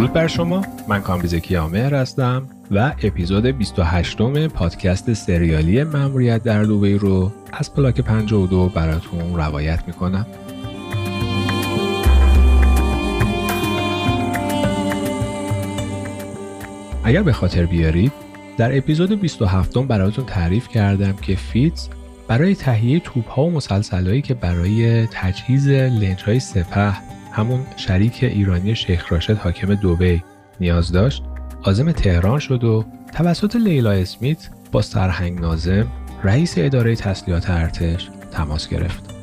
درود بر شما. من کامبیز کیامهر هستم و اپیزود 28 م پادکست سریالی مأموریت در دوبی رو از پلاک 52 براتون روایت می‌کنم. اگر به خاطر بیارید در اپیزود 27 براتون تعریف کردم که فیتز برای تهیه توپ ها و مسلسلایی که برای تجهیز لنج های سپه همون شریک ایرانی شیخ راشد حاکم دوبی نیاز داشت عازم تهران شد و توسط لیلا اسمیت با سرهنگ نازم رئیس اداره تسلیحات ارتش تماس گرفت.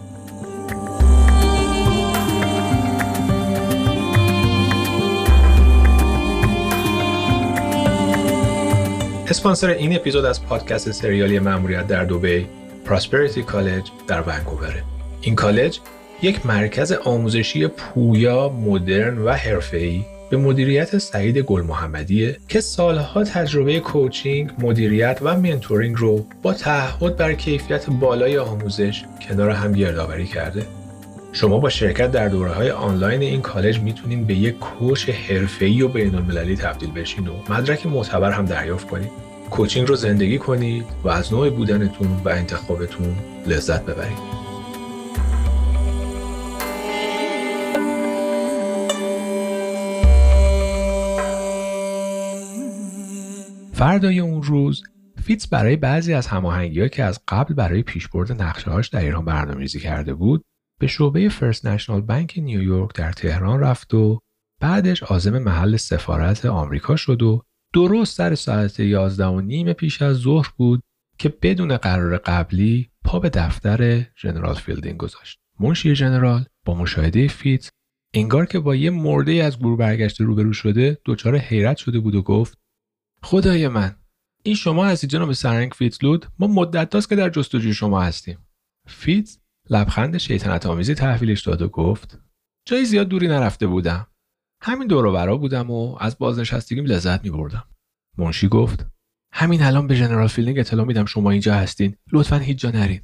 اسپانسر این اپیزود از پادکست سریالی مأموریت در دوبی پراسپریتی کالج در ونکووره. این کالج یک مرکز آموزشی پویا، مدرن و حرفه‌ای به مدیریت سعید گل محمدیه که سالها تجربه coaching، مدیریت و mentoring رو با تعهد بر کیفیت بالای آموزش کنار هم گردآوری کرده. شما با شرکت در دوره های آنلاین این کالج می‌تونین به یک coach حرفه‌ای و بین المللی تبدیل بشین و مدرک معتبر هم دریافت کنید. coaching رو زندگی کنید و از نوع بودنتون و انتخابتون لذت ببرید. فردای اون روز فیتز برای بعضی از هماهنگی که از قبل برای پیشبرد نقشه‌هاش در ایران برنامه‌ریزی کرده بود به شعبه First National Bank نیویورک در تهران رفت و بعدش عازم محل سفارت آمریکا شد و درست سر ساعت 11 و نیم پیش از ظهر بود که بدون قرار قبلی پا به دفتر جنرال فیلدینگ گذاشت. منشی جنرال با مشاهده فیتز انگار که با یه مرده از گور برگشته روبرو شده دچار حیرت شده بود و گفت خدای من این شما هستی جناب سرنگ فیتزلود؟ ما مدت هاست که در جستجوی شما هستیم. فیتز لبخند شیطنت آمیزی تحویلش داد و گفت جایی زیاد دوری نرفته بودم. همین دور و بر بودم و از بازنشستگیم لذت می بردم منشی گفت همین الان به جنرال فیلدینگ اطلاع میدم شما اینجا هستین. لطفا هیچ جا نرین.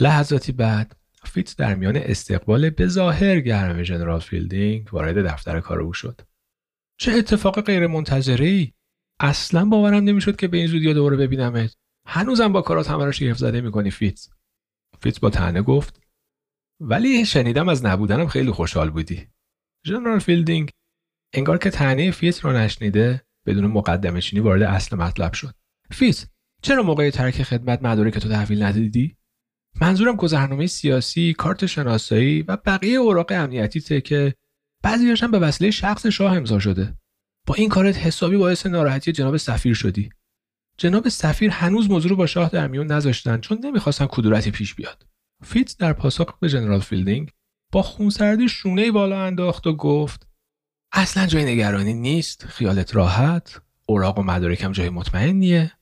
لحظاتی بعد فیتز در میان استقبال به ظاهر گرم جنرال فیلدینگ وارد دفتر کار او شد. چه اتفاق غیر منتظره‌ای اصلا باورم نمی‌شد که به این زودی دوباره ببینمت. هنوزم با کارات همه رو شگفت زده می‌کنی فیتز. فیتز با طعنه گفت ولی شنیدم از نبودنم خیلی خوشحال بودی. جنرال فیلدینگ انگار که طعنه فیتز رو نشنیده بدون مقدمه چینی وارد اصل مطلب شد. فیتز چرا موقع ترک خدمت مدارک تو تحویل ندیدی؟ منظورم گذرنامه سیاسی کارت شناسایی و بقیه اوراق امنیتی که بعضیاش هم به وسیله شخص شاه امضا شده. با این کارت حسابی باعث ناراحتی جناب سفیر شدی. جناب سفیر هنوز موضوع رو با شاه در میون نذاشتن چون نمی‌خواستن کدورتی پیش بیاد. فیتز در پاسخ به جنرال فیلدینگ با خونسردی شونه بالا انداخت و گفت اصلا جای نگرانی نیست خیالت راحت اوراق و مدارکم جای مطمئنیه.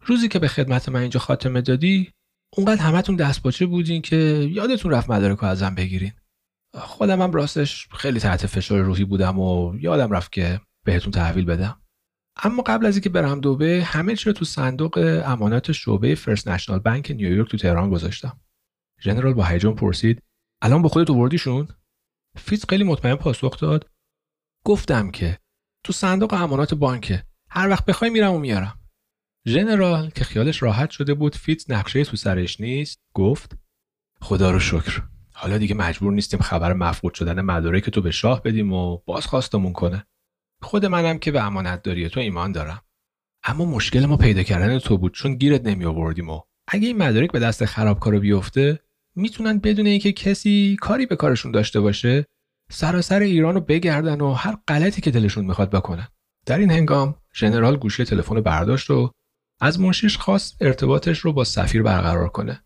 روزی که به خدمت من اینجا خاتمه دادی اونقدر همتون دستپاچه بودین که یادتون رفت مدارک رو ازم بگیرین. خودم هم راستش خیلی تحت فشار روحی بودم و یادم رفت که بهتون تحویل بدم. اما قبل از اینکه برم دوبی همه چی رو تو صندوق امانات شعبه First National Bank نیویورک تو تهران گذاشتم. ژنرال با هیجان پرسید الان با خودت آوردیشون؟ فیتز خیلی مطمئن پاسخ داد. گفتم که تو صندوق امانات بانکه هر وقت بخوای میرم و میارم. ژنرال که خیالش راحت شده بود فیتز نقشه تو سرش نیست گفت خدا رو شکر. حالا دیگه مجبور نیستیم خبر مفقود شدن مدارک تو به شاه بدیم و بازخواستمون کنه. خود منم که به امانت داری تو ایمان دارم. اما مشکل ما پیدا کردن تو بود چون گیرت نمی آوردیم و اگه این مدارک به دست خرابکارو بیفته می‌تونن بدون اینکه کسی کاری به کارشون داشته باشه سراسر ایران رو بگردن و هر غلطی که دلشون می‌خواد بکنن. در این هنگام ژنرال گوشی تلفن برداشت و از منشیش خواست ارتباطش رو با سفیر برقرار کنه.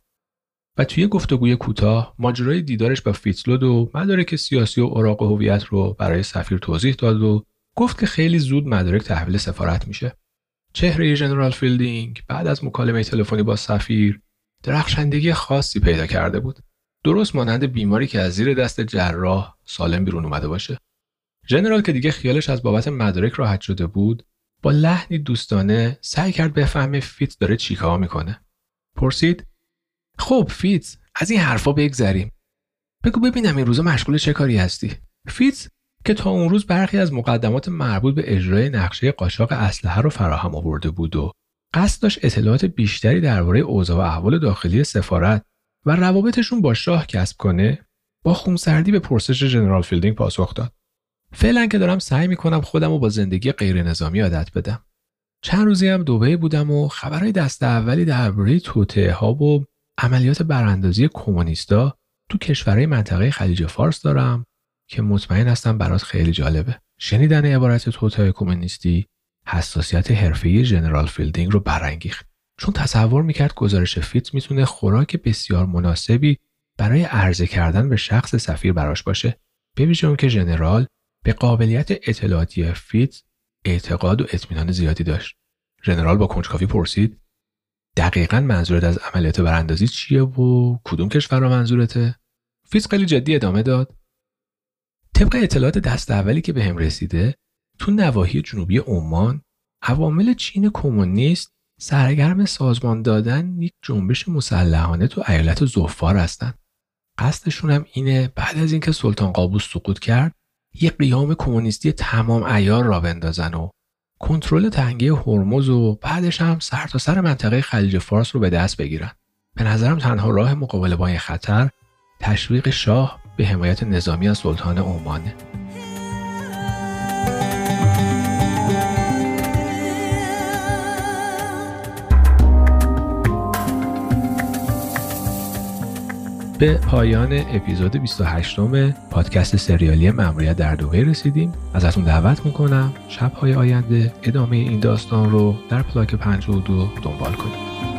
و توی گفتگوی کوتاه ماجرای دیدارش با فیتسلود و مدارک سیاسی و اوراق هویت رو برای سفیر توضیح داد و گفت که خیلی زود مدارک تحویل سفارت میشه. چهره جنرال فیلدینگ بعد از مکالمه تلفنی با سفیر درخشندگی خاصی پیدا کرده بود. درست مانند بیماری که از زیر دست جراح سالم بیرون اومده باشه. جنرال که دیگه خیالش از بابت مدارک راحت شده بود، با لحنی دوستانه سعی کرد بفهمه فیتز داره چیکار می‌کنه. پرسید: خب فیتز از این حرفا بگذریم. بگو ببینم این روزا مشغول چه کاری هستی؟ فیتز که تا اون روز برخی از مقدمات مربوط به اجرای نقشه قاچاق اسلحه رو فراهم آورده بود و قصد داشت اطلاعات بیشتری درباره اوضاع و احوال داخلی سفارت و روابطشون با شاه کسب کنه با خونسردی به پرسش ژنرال فیلدینگ پاسخ داد. فعلا که دارم سعی می‌کنم خودم رو با زندگی غیر نظامی عادت بدم. چند روزی هم دوبی بودم و خبرهای دست اولی درباره توطئه ها و عملیات براندازی کمونیستا تو کشورهای منطقه خلیج فارس دارم. که مطمئن هستم برات خیلی جالبه. شنیدن عبارت توطئه کمونیستی حساسیت حرفه‌ای ژنرال فیلدینگ رو برانگیخت. چون تصور می‌کرد گزارش فیتز می‌تونه خوراک بسیار مناسبی برای عرضه کردن به شخص سفیر براش باشه. به اون که ژنرال به قابلیت اطلاعاتی فیتز اعتقاد و اطمینان زیادی داشت. ژنرال با کنجکاوی پرسید دقیقا منظورت از عملیات براندازی چیه و کدوم کشورا منظورته؟ فیتز خیلی جدی ادامه داد. طبق اطلاعات دست اولی که بهم رسیده تو نواحی جنوبی عمان عوامل چین کمونیست سرگرم سازمان دادن یک جنبش مسلحانه تو ایالت زفار هستند. قصدشون هم اینه بعد از اینکه سلطان قابوس سقوط کرد یک قیام کمونیستی تمام ایار را بندازن و کنترل تنگه هرمز و بعدش هم سر تا سر منطقه خلیج فارس رو به دست بگیرن. به نظرم تنها راه مقابله با این خطر تشویق شاه به حمایت نظامی از سلطان عمانه. به پایان اپیزود 28 م پادکست سریالی مموریت در دوبه رسیدیم ازتون دعوت می‌کنم شبهای آینده ادامه این داستان رو در پلاک 52 دنبال کنید